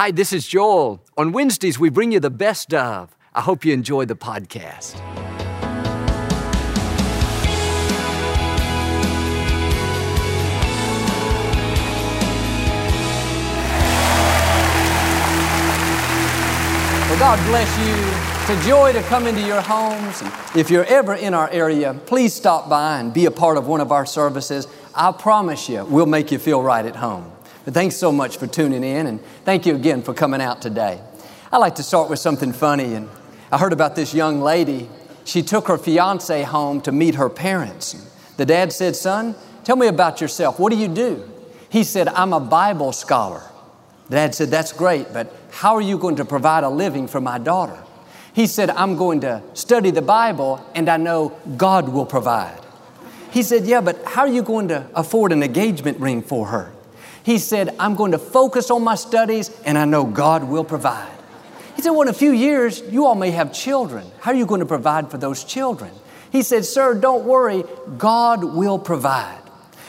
Hi, this is Joel. On Wednesdays, we bring you the best of. I hope you enjoy the podcast. Well, God bless you. It's a joy to come into your homes. If you're ever in our area, please stop by and be a part of one of our services. I promise you, we'll make you feel right at home. But thanks so much for tuning in, and thank you again for coming out today. I like to start with something funny, and I heard about this young lady. She took her fiance home to meet her parents. The dad said, Son, tell me about yourself. What do you do? He said, I'm a Bible scholar. The dad said, That's great, but how are you going to provide a living for my daughter? He said, I'm going to study the Bible, and I know God will provide. He said, Yeah, but how are you going to afford an engagement ring for her? He said, I'm going to focus on my studies and I know God will provide. He said, Well, in a few years, you all may have children. How are you going to provide for those children? He said, Sir, don't worry, God will provide.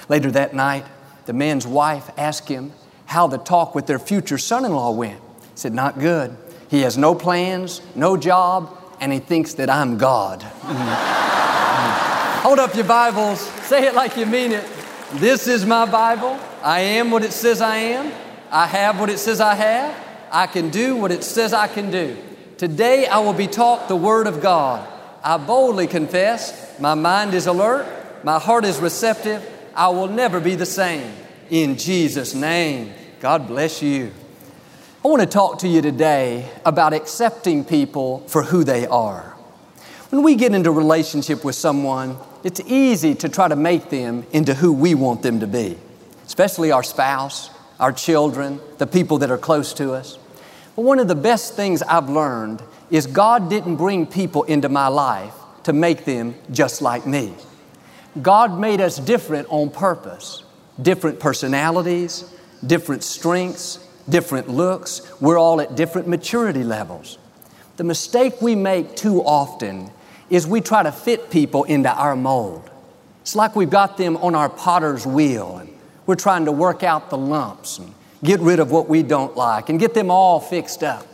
Later that night, the man's wife asked him how the talk with their future son in law went. He said, Not good. He has no plans, no job, and he thinks that I'm God. Hold up your Bibles, say it like you mean it. This is my Bible. I am what it says I am. I have what it says I have. I can do what it says I can do. Today I will be taught the Word of God. I boldly confess, my mind is alert, my heart is receptive. I will never be the same. In Jesus' name, God bless you. I want to talk to you today about accepting people for who they are. When we get into relationship with someone, it's easy to try to make them into who we want them to be, especially our spouse, our children, the people that are close to us. But one of the best things I've learned is God didn't bring people into my life to make them just like me. God made us different on purpose, different personalities, different strengths, different looks. We're all at different maturity levels. The mistake we make too often is we try to fit people into our mold. It's like we've got them on our potter's wheel and we're trying to work out the lumps and get rid of what we don't like and get them all fixed up.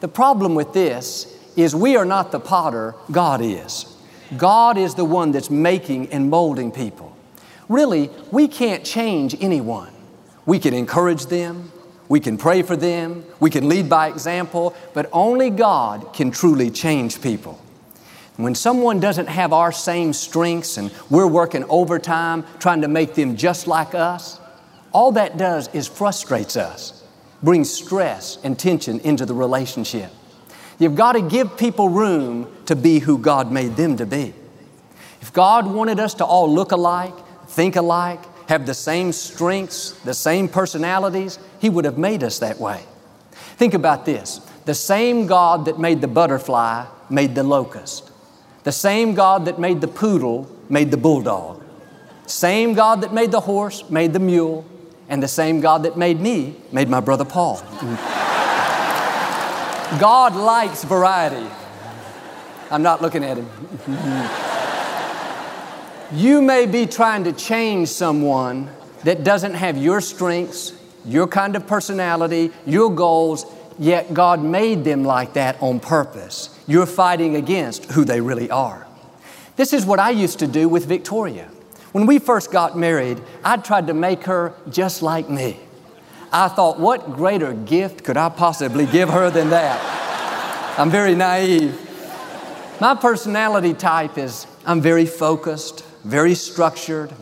The problem with this is we are not the potter, God is. God is the one that's making and molding people. Really, we can't change anyone. We can encourage them, we can pray for them, we can lead by example, but only God can truly change people. When someone doesn't have our same strengths and we're working overtime trying to make them just like us, all that does is frustrates us, brings stress and tension into the relationship. You've got to give people room to be who God made them to be. If God wanted us to all look alike, think alike, have the same strengths, the same personalities, He would have made us that way. Think about this the same God that made the butterfly made the locust. The same God that made the poodle made the bulldog. Same God that made the horse made the mule. And the same God that made me made my brother Paul. God likes variety. I'm not looking at him. you may be trying to change someone that doesn't have your strengths, your kind of personality, your goals, yet God made them like that on purpose you're fighting against who they really are. This is what I used to do with Victoria. When we first got married, I tried to make her just like me. I thought, what greater gift could I possibly give her than that? I'm very naive. My personality type is I'm very focused, very structured.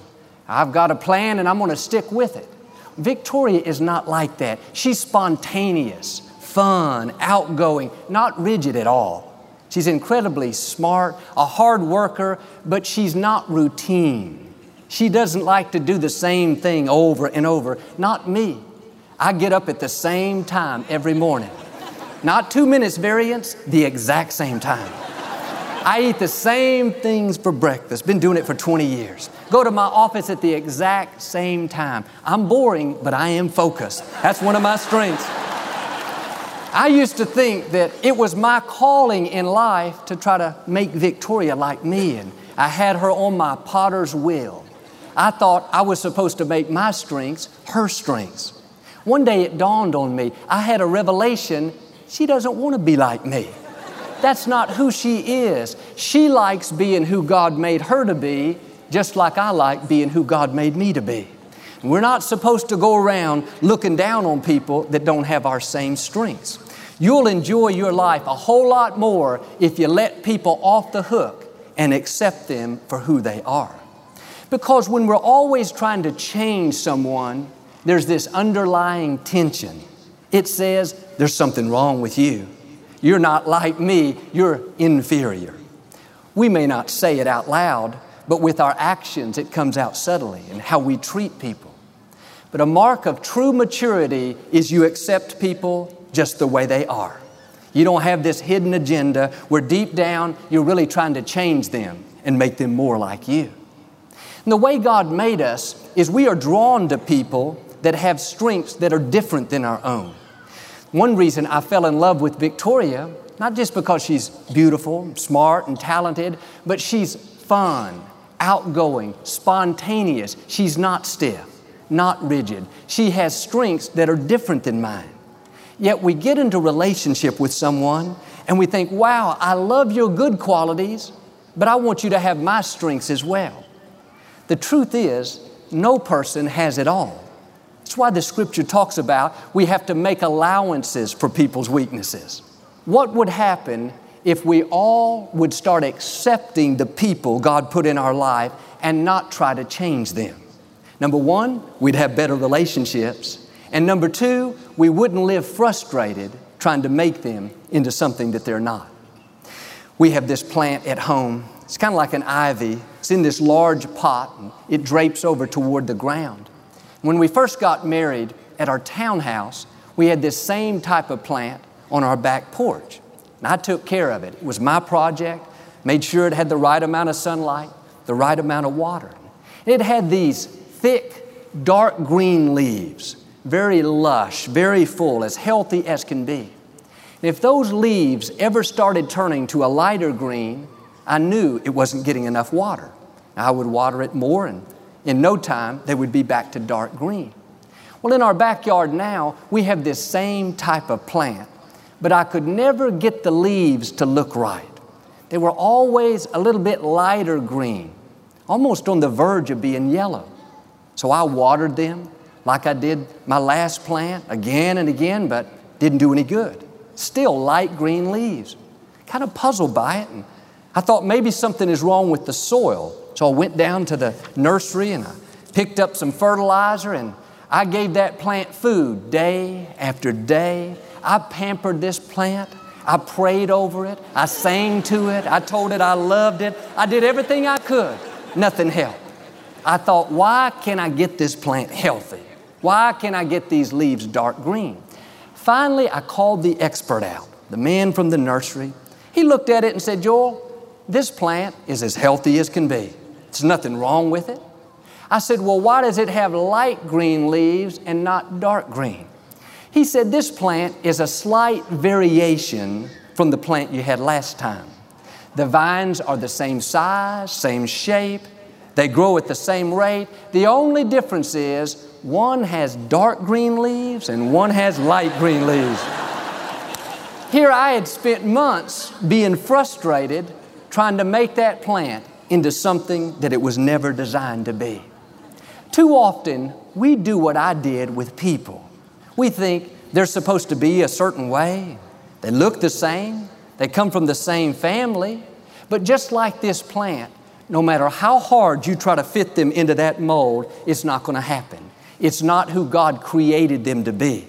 I've got a plan and I'm going to stick with it. Victoria is not like that. She's spontaneous, fun, outgoing, not rigid at all. She's incredibly smart, a hard worker, but she's not routine. She doesn't like to do the same thing over and over. Not me. I get up at the same time every morning. Not two minutes variance, the exact same time. I eat the same things for breakfast. Been doing it for 20 years. Go to my office at the exact same time. I'm boring, but I am focused. That's one of my strengths. I used to think that it was my calling in life to try to make Victoria like me, and I had her on my potter's wheel. I thought I was supposed to make my strengths her strengths. One day it dawned on me, I had a revelation, she doesn't want to be like me. That's not who she is. She likes being who God made her to be, just like I like being who God made me to be. We're not supposed to go around looking down on people that don't have our same strengths. You'll enjoy your life a whole lot more if you let people off the hook and accept them for who they are. Because when we're always trying to change someone, there's this underlying tension. It says, There's something wrong with you. You're not like me, you're inferior. We may not say it out loud, but with our actions, it comes out subtly in how we treat people. But a mark of true maturity is you accept people just the way they are. You don't have this hidden agenda where deep down you're really trying to change them and make them more like you. And the way God made us is we are drawn to people that have strengths that are different than our own. One reason I fell in love with Victoria, not just because she's beautiful, smart, and talented, but she's fun, outgoing, spontaneous. She's not stiff, not rigid. She has strengths that are different than mine. Yet we get into relationship with someone and we think, wow, I love your good qualities, but I want you to have my strengths as well. The truth is, no person has it all. That's why the scripture talks about we have to make allowances for people's weaknesses. What would happen if we all would start accepting the people God put in our life and not try to change them? Number one, we'd have better relationships. And number two, we wouldn't live frustrated trying to make them into something that they're not. We have this plant at home. It's kind of like an ivy. It's in this large pot and it drapes over toward the ground. When we first got married at our townhouse, we had this same type of plant on our back porch. And I took care of it. It was my project, made sure it had the right amount of sunlight, the right amount of water. It had these thick, dark green leaves very lush, very full, as healthy as can be. And if those leaves ever started turning to a lighter green, I knew it wasn't getting enough water. I would water it more, and in no time, they would be back to dark green. Well, in our backyard now, we have this same type of plant, but I could never get the leaves to look right. They were always a little bit lighter green, almost on the verge of being yellow. So I watered them, like I did my last plant again and again, but didn't do any good. Still light green leaves. Kind of puzzled by it, and I thought maybe something is wrong with the soil. So I went down to the nursery and I picked up some fertilizer and I gave that plant food day after day. I pampered this plant. I prayed over it. I sang to it. I told it I loved it. I did everything I could. Nothing helped. I thought, why can I get this plant healthy? Why can I get these leaves dark green? Finally, I called the expert out, the man from the nursery. He looked at it and said, Joel, this plant is as healthy as can be. There's nothing wrong with it. I said, Well, why does it have light green leaves and not dark green? He said, This plant is a slight variation from the plant you had last time. The vines are the same size, same shape, they grow at the same rate. The only difference is one has dark green leaves and one has light green leaves. Here I had spent months being frustrated trying to make that plant into something that it was never designed to be. Too often, we do what I did with people. We think they're supposed to be a certain way, they look the same, they come from the same family, but just like this plant, no matter how hard you try to fit them into that mold, it's not going to happen. It's not who God created them to be.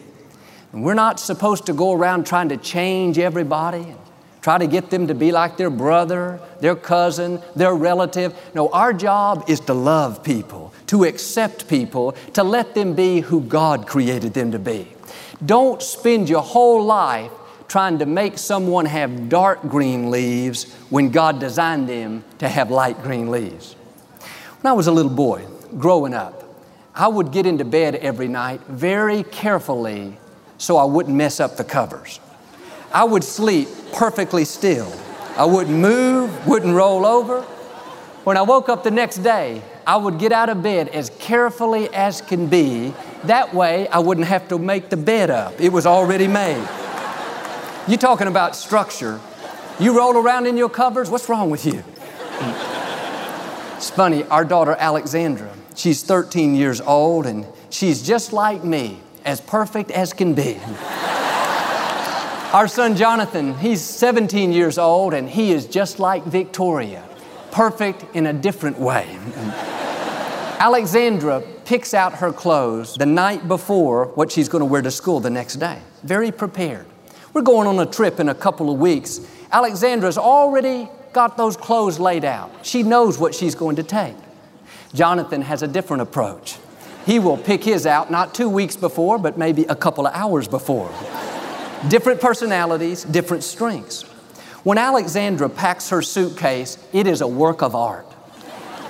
And we're not supposed to go around trying to change everybody and try to get them to be like their brother, their cousin, their relative. No, our job is to love people, to accept people, to let them be who God created them to be. Don't spend your whole life trying to make someone have dark green leaves when God designed them to have light green leaves. When I was a little boy growing up, I would get into bed every night very carefully so I wouldn't mess up the covers. I would sleep perfectly still. I wouldn't move, wouldn't roll over. When I woke up the next day, I would get out of bed as carefully as can be That way, I wouldn't have to make the bed up. It was already made. You talking about structure. You roll around in your covers? What's wrong with you? It's funny, our daughter Alexandra, she's 13 years old and she's just like me, as perfect as can be. Our son Jonathan, he's 17 years old and he is just like Victoria, perfect in a different way. Alexandra picks out her clothes the night before what she's going to wear to school the next day. Very prepared. We're going on a trip in a couple of weeks. Alexandra's already got those clothes laid out. She knows what she's going to take. Jonathan has a different approach. He will pick his out not two weeks before, but maybe a couple of hours before. different personalities, different strengths. When Alexandra packs her suitcase, it is a work of art.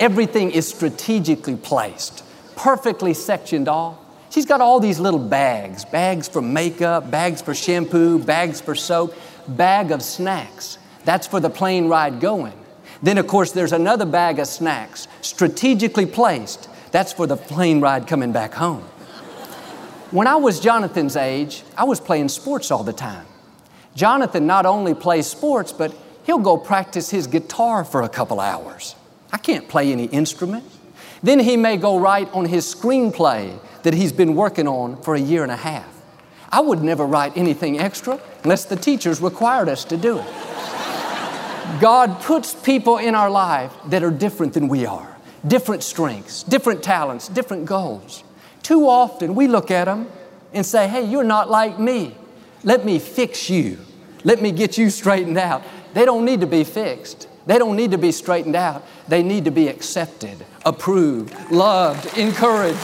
Everything is strategically placed, perfectly sectioned off. She's got all these little bags bags for makeup, bags for shampoo, bags for soap, bag of snacks. That's for the plane ride going. Then, of course, there's another bag of snacks strategically placed. That's for the plane ride coming back home. When I was Jonathan's age, I was playing sports all the time. Jonathan not only plays sports, but he'll go practice his guitar for a couple hours. I can't play any instrument. Then he may go write on his screenplay that he's been working on for a year and a half. I would never write anything extra unless the teachers required us to do it. God puts people in our life that are different than we are, different strengths, different talents, different goals. Too often we look at them and say, hey, you're not like me. Let me fix you. Let me get you straightened out. They don't need to be fixed. They don't need to be straightened out. They need to be accepted, approved, loved, encouraged.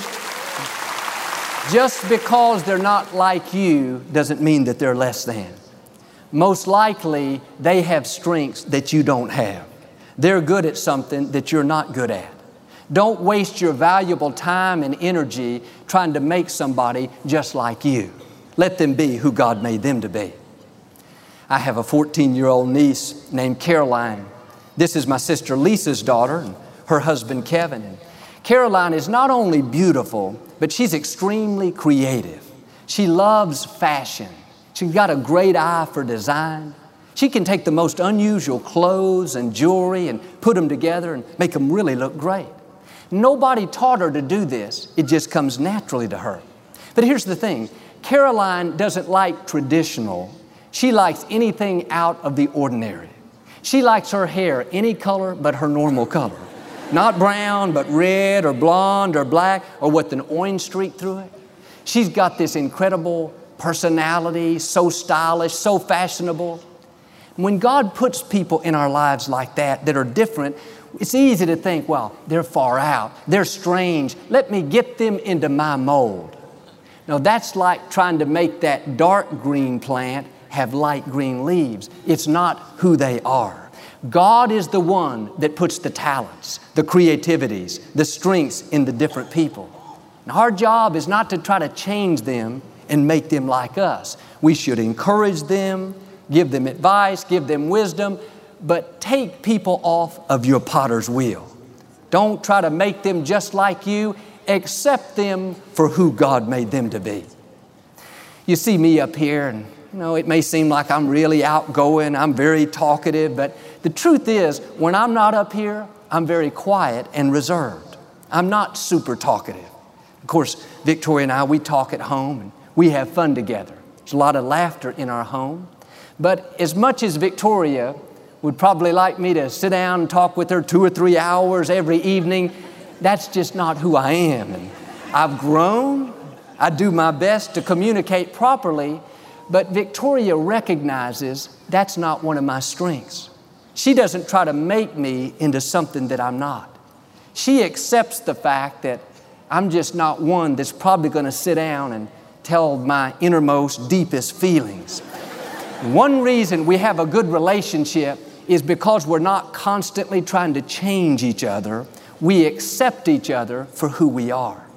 Just because they're not like you doesn't mean that they're less than. Most likely, they have strengths that you don't have. They're good at something that you're not good at. Don't waste your valuable time and energy trying to make somebody just like you. Let them be who God made them to be. I have a 14 year old niece named Caroline. This is my sister Lisa's daughter and her husband Kevin. Caroline is not only beautiful, but she's extremely creative. She loves fashion. She's got a great eye for design. She can take the most unusual clothes and jewelry and put them together and make them really look great. Nobody taught her to do this, it just comes naturally to her. But here's the thing Caroline doesn't like traditional, she likes anything out of the ordinary. She likes her hair any color but her normal color. Not brown, but red or blonde or black or with an orange streak through it. She's got this incredible personality, so stylish, so fashionable. When God puts people in our lives like that, that are different, it's easy to think, well, they're far out, they're strange, let me get them into my mold. Now, that's like trying to make that dark green plant have light green leaves. It's not who they are. God is the one that puts the talents, the creativities, the strengths in the different people. And our job is not to try to change them and make them like us. We should encourage them, give them advice, give them wisdom, but take people off of your potter's wheel. Don't try to make them just like you, accept them for who God made them to be. You see me up here, and you know, it may seem like I'm really outgoing, I'm very talkative, but the truth is, when I'm not up here, I'm very quiet and reserved. I'm not super talkative. Of course, Victoria and I, we talk at home and we have fun together. There's a lot of laughter in our home. But as much as Victoria would probably like me to sit down and talk with her two or three hours every evening, that's just not who I am. And I've grown, I do my best to communicate properly, but Victoria recognizes that's not one of my strengths. She doesn't try to make me into something that I'm not. She accepts the fact that I'm just not one that's probably going to sit down and tell my innermost, deepest feelings. One reason we have a good relationship is because we're not constantly trying to change each other. We accept each other for who we are.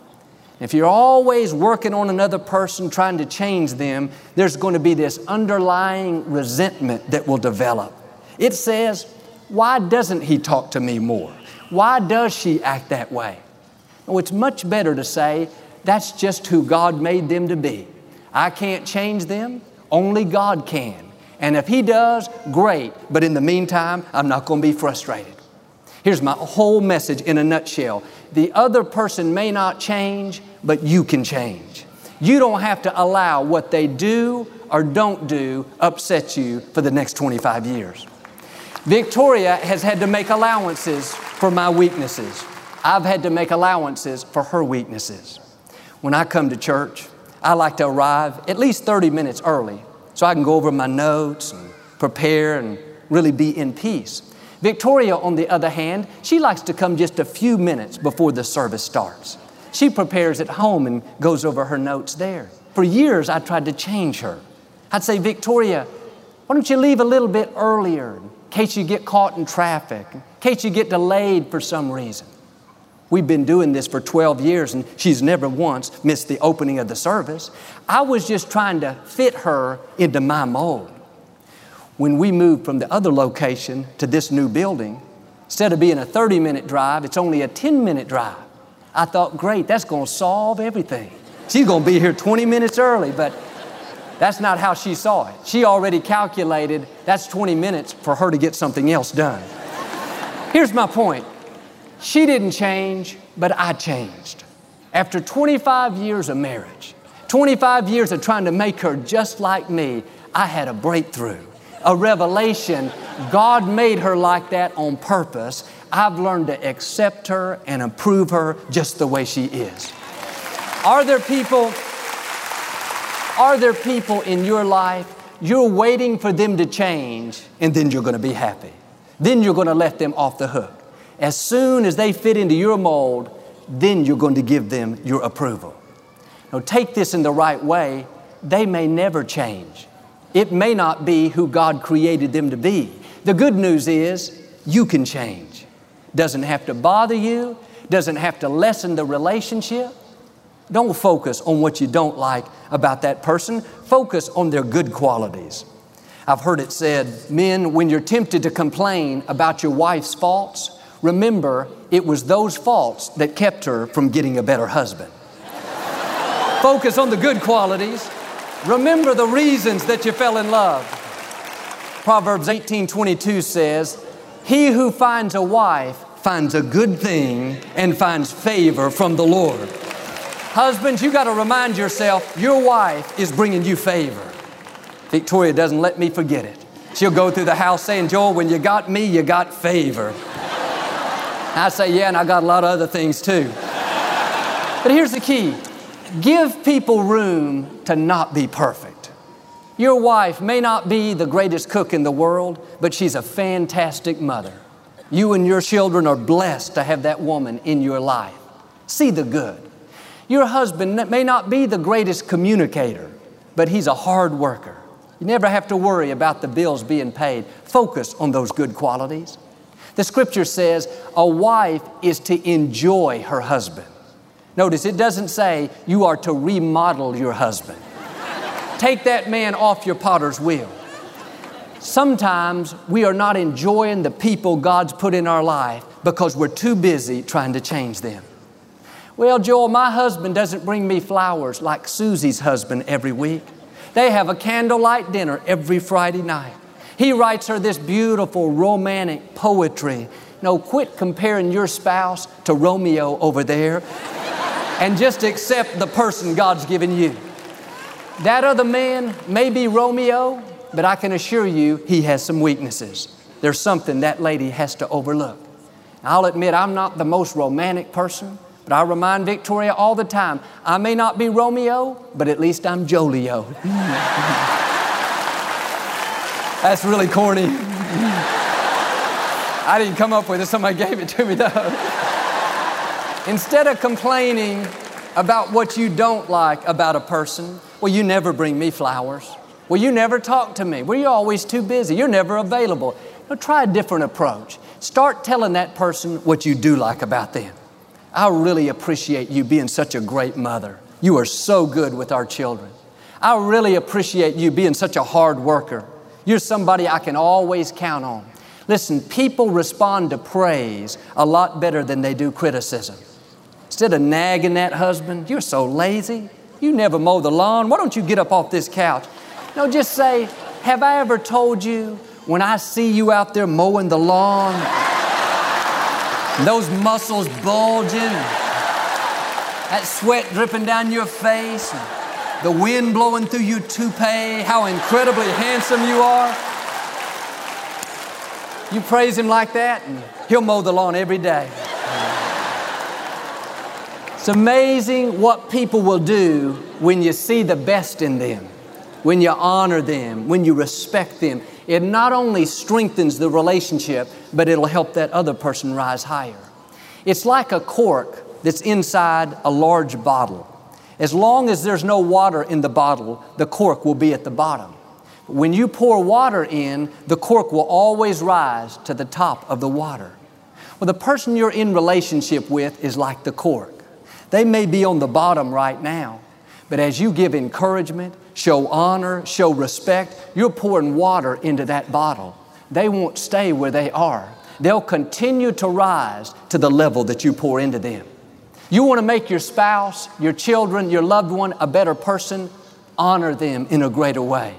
If you're always working on another person, trying to change them, there's going to be this underlying resentment that will develop. It says, Why doesn't he talk to me more? Why does she act that way? Oh, it's much better to say, That's just who God made them to be. I can't change them, only God can. And if He does, great. But in the meantime, I'm not going to be frustrated. Here's my whole message in a nutshell the other person may not change, but you can change. You don't have to allow what they do or don't do upset you for the next 25 years. Victoria has had to make allowances for my weaknesses. I've had to make allowances for her weaknesses. When I come to church, I like to arrive at least 30 minutes early so I can go over my notes and prepare and really be in peace. Victoria, on the other hand, she likes to come just a few minutes before the service starts. She prepares at home and goes over her notes there. For years, I tried to change her. I'd say, Victoria, why don't you leave a little bit earlier in case you get caught in traffic, in case you get delayed for some reason? We've been doing this for 12 years and she's never once missed the opening of the service. I was just trying to fit her into my mold when we moved from the other location to this new building, instead of being a 30 minute drive, it's only a 10 minute drive. I thought, great, that's going to solve everything. She's going to be here 20 minutes early, but that's not how she saw it. She already calculated that's 20 minutes for her to get something else done. Here's my point she didn't change, but I changed. After 25 years of marriage, 25 years of trying to make her just like me, I had a breakthrough a revelation. God made her like that on purpose. I've learned to accept her and approve her just the way she is. Are there people, are there people in your life you're waiting for them to change and then you're going to be happy? Then you're going to let them off the hook. As soon as they fit into your mold, then you're going to give them your approval. Now, take this in the right way. They may never change. It may not be who God created them to be. The good news is you can change. Doesn't have to bother you, doesn't have to lessen the relationship. Don't focus on what you don't like about that person, focus on their good qualities. I've heard it said, men, when you're tempted to complain about your wife's faults, remember it was those faults that kept her from getting a better husband. focus on the good qualities Remember the reasons that you fell in love. Proverbs 18:22 says, "He who finds a wife finds a good thing and finds favor from the Lord." Husbands, you got to remind yourself your wife is bringing you favor. Victoria doesn't let me forget it. She'll go through the house saying, Joel, when you got me, you got favor. I say, yeah, and I got a lot of other things too. But here's the key Give people room to not be perfect. Your wife may not be the greatest cook in the world, but she's a fantastic mother. You and your children are blessed to have that woman in your life. See the good. Your husband may not be the greatest communicator, but he's a hard worker. You never have to worry about the bills being paid. Focus on those good qualities. The scripture says a wife is to enjoy her husband. Notice it doesn't say you are to remodel your husband. Take that man off your potter's wheel. Sometimes we are not enjoying the people God's put in our life because we're too busy trying to change them. Well, Joel, my husband doesn't bring me flowers like Susie's husband every week. They have a candlelight dinner every Friday night. He writes her this beautiful romantic poetry. No, quit comparing your spouse to Romeo over there and just accept the person God's given you. That other man may be Romeo, but I can assure you he has some weaknesses. There's something that lady has to overlook. I'll admit I'm not the most romantic person, but I remind Victoria all the time I may not be Romeo, but at least I'm Jolio. That's really corny. I didn't come up with it, somebody gave it to me though. Instead of complaining about what you don't like about a person, well, you never bring me flowers. Well, you never talk to me. Well, you're always too busy. You're never available. Try a different approach. Start telling that person what you do like about them. I really appreciate you being such a great mother. You are so good with our children. I really appreciate you being such a hard worker. You're somebody I can always count on. Listen, people respond to praise a lot better than they do criticism. Instead of nagging that husband, you're so lazy. You never mow the lawn. Why don't you get up off this couch? No, just say, Have I ever told you when I see you out there mowing the lawn, those muscles bulging, that sweat dripping down your face, the wind blowing through your toupee, how incredibly handsome you are? You praise Him like that, and He'll mow the lawn every day. It's amazing what people will do when you see the best in them, when you honor them, when you respect them. It not only strengthens the relationship, but it'll help that other person rise higher. It's like a cork that's inside a large bottle. As long as there's no water in the bottle, the cork will be at the bottom. When you pour water in, the cork will always rise to the top of the water. Well, the person you're in relationship with is like the cork. They may be on the bottom right now, but as you give encouragement, show honor, show respect, you're pouring water into that bottle. They won't stay where they are. They'll continue to rise to the level that you pour into them. You want to make your spouse, your children, your loved one a better person, honor them in a greater way.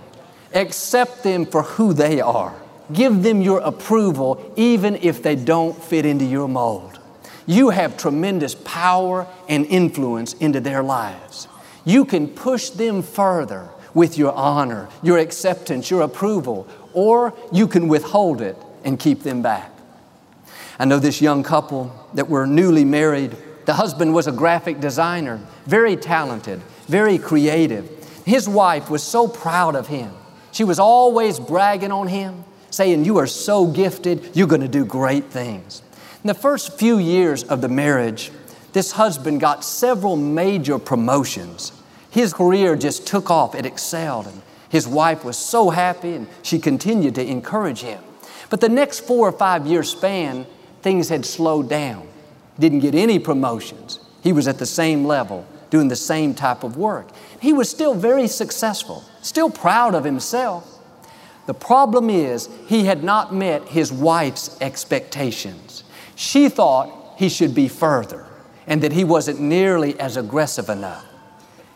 Accept them for who they are. Give them your approval even if they don't fit into your mold you have tremendous power and influence into their lives. You can push them further with your honor, your acceptance, your approval, or you can withhold it and keep them back. I know this young couple that were newly married. The husband was a graphic designer, very talented, very creative. His wife was so proud of him. She was always bragging on him, saying, You are so gifted, you're going to do great things. In the first few years of the marriage, this husband got several major promotions. His career just took off, it excelled, and his wife was so happy and she continued to encourage him. But the next four or five year span, things had slowed down. Didn't get any promotions. He was at the same level, doing the same type of work. He was still very successful, still proud of himself. The problem is, he had not met his wife's expectations. She thought he should be further and that he wasn't nearly as aggressive enough.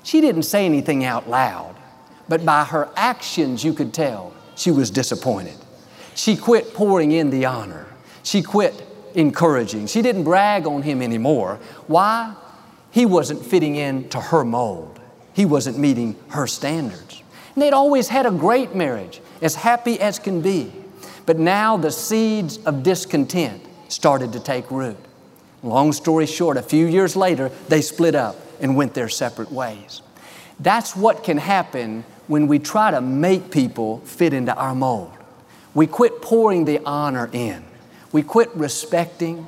She didn't say anything out loud, but by her actions you could tell she was disappointed. She quit pouring in the honor. She quit encouraging. She didn't brag on him anymore. Why? He wasn't fitting into her mold. He wasn't meeting her standards. And they'd always had a great marriage, as happy as can be. But now the seeds of discontent started to take root. Long story short, a few years later, they split up and went their separate ways. That's what can happen when we try to make people fit into our mold. We quit pouring the honor in. We quit respecting.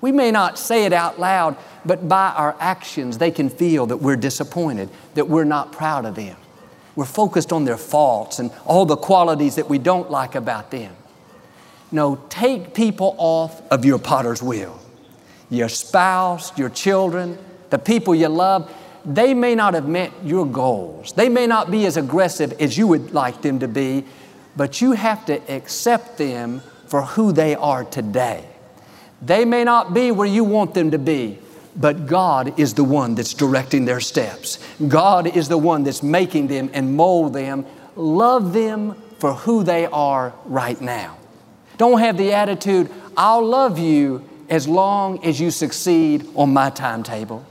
We may not say it out loud, but by our actions, they can feel that we're disappointed, that we're not proud of them. We're focused on their faults and all the qualities that we don't like about them. No, take people off of your potter's wheel. Your spouse, your children, the people you love, they may not have met your goals. They may not be as aggressive as you would like them to be, but you have to accept them for who they are today. They may not be where you want them to be, but God is the one that's directing their steps. God is the one that's making them and mold them. Love them for who they are right now. Don't have the attitude, I'll love you as long as you succeed on my timetable,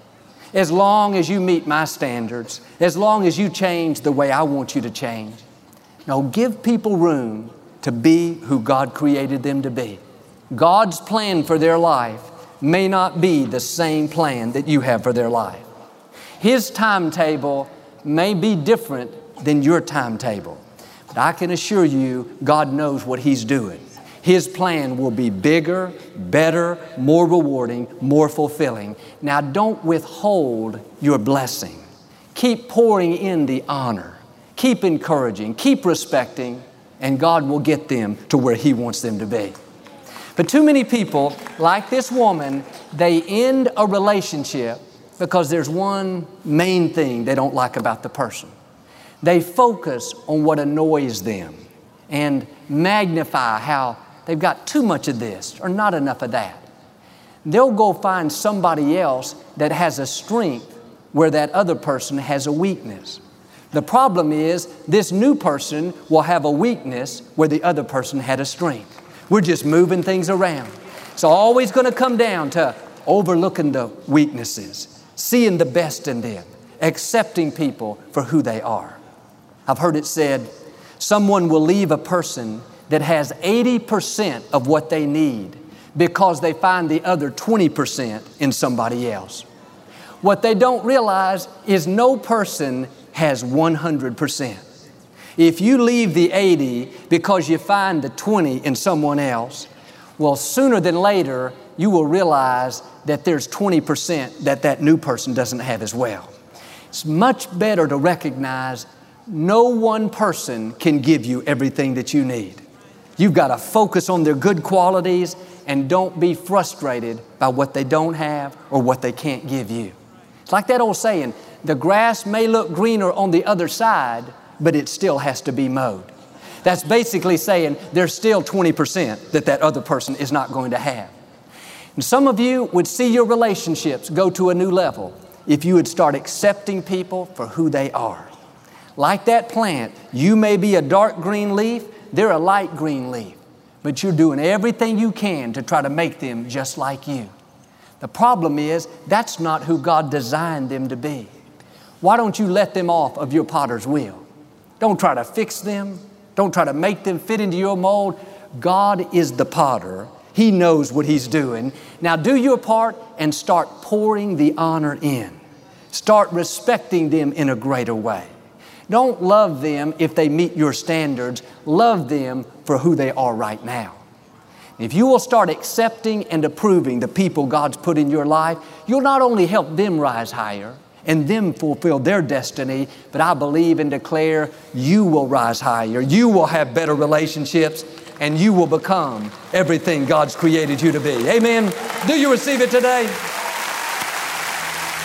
as long as you meet my standards, as long as you change the way I want you to change. No, give people room to be who God created them to be. God's plan for their life may not be the same plan that you have for their life. His timetable may be different than your timetable. But I can assure you, God knows what He's doing. His plan will be bigger, better, more rewarding, more fulfilling. Now, don't withhold your blessing. Keep pouring in the honor. Keep encouraging. Keep respecting, and God will get them to where He wants them to be. But too many people, like this woman, they end a relationship because there's one main thing they don't like about the person. They focus on what annoys them and magnify how They've got too much of this or not enough of that. they'll go find somebody else that has a strength where that other person has a weakness. The problem is, this new person will have a weakness where the other person had a strength. We're just moving things around. It's always going to come down to overlooking the weaknesses, seeing the best in them, accepting people for who they are. I've heard it said someone will leave a person that has 80% of what they need because they find the other 20% in somebody else. What they don't realize is no person has 100%. If you leave the 80 because you find the 20 in someone else, well, sooner than later, you will realize that there's 20% that that new person doesn't have as well. It's much better to recognize no one person can give you everything that you need. You've got to focus on their good qualities and don't be frustrated by what they don't have or what they can't give you. It's like that old saying the grass may look greener on the other side, but it still has to be mowed. That's basically saying there's still 20% that that other person is not going to have. And some of you would see your relationships go to a new level if you would start accepting people for who they are. Like that plant, you may be a dark green leaf, they're a light green leaf, but you're doing everything you can to try to make them just like you. The problem is, that's not who God designed them to be. Why don't you let them off of your potter's wheel? Don't try to fix them. Don't try to make them fit into your mold. God is the potter. He knows what He's doing. Now do your part and start pouring the honor in. Start respecting them in a greater way. Don't love them if they meet your standards. Love them for who they are right now. If you will start accepting and approving the people God's put in your life, you'll not only help them rise higher, and them fulfill their destiny. But I believe and declare you will rise higher, you will have better relationships, and you will become everything God's created you to be. Amen. Do you receive it today?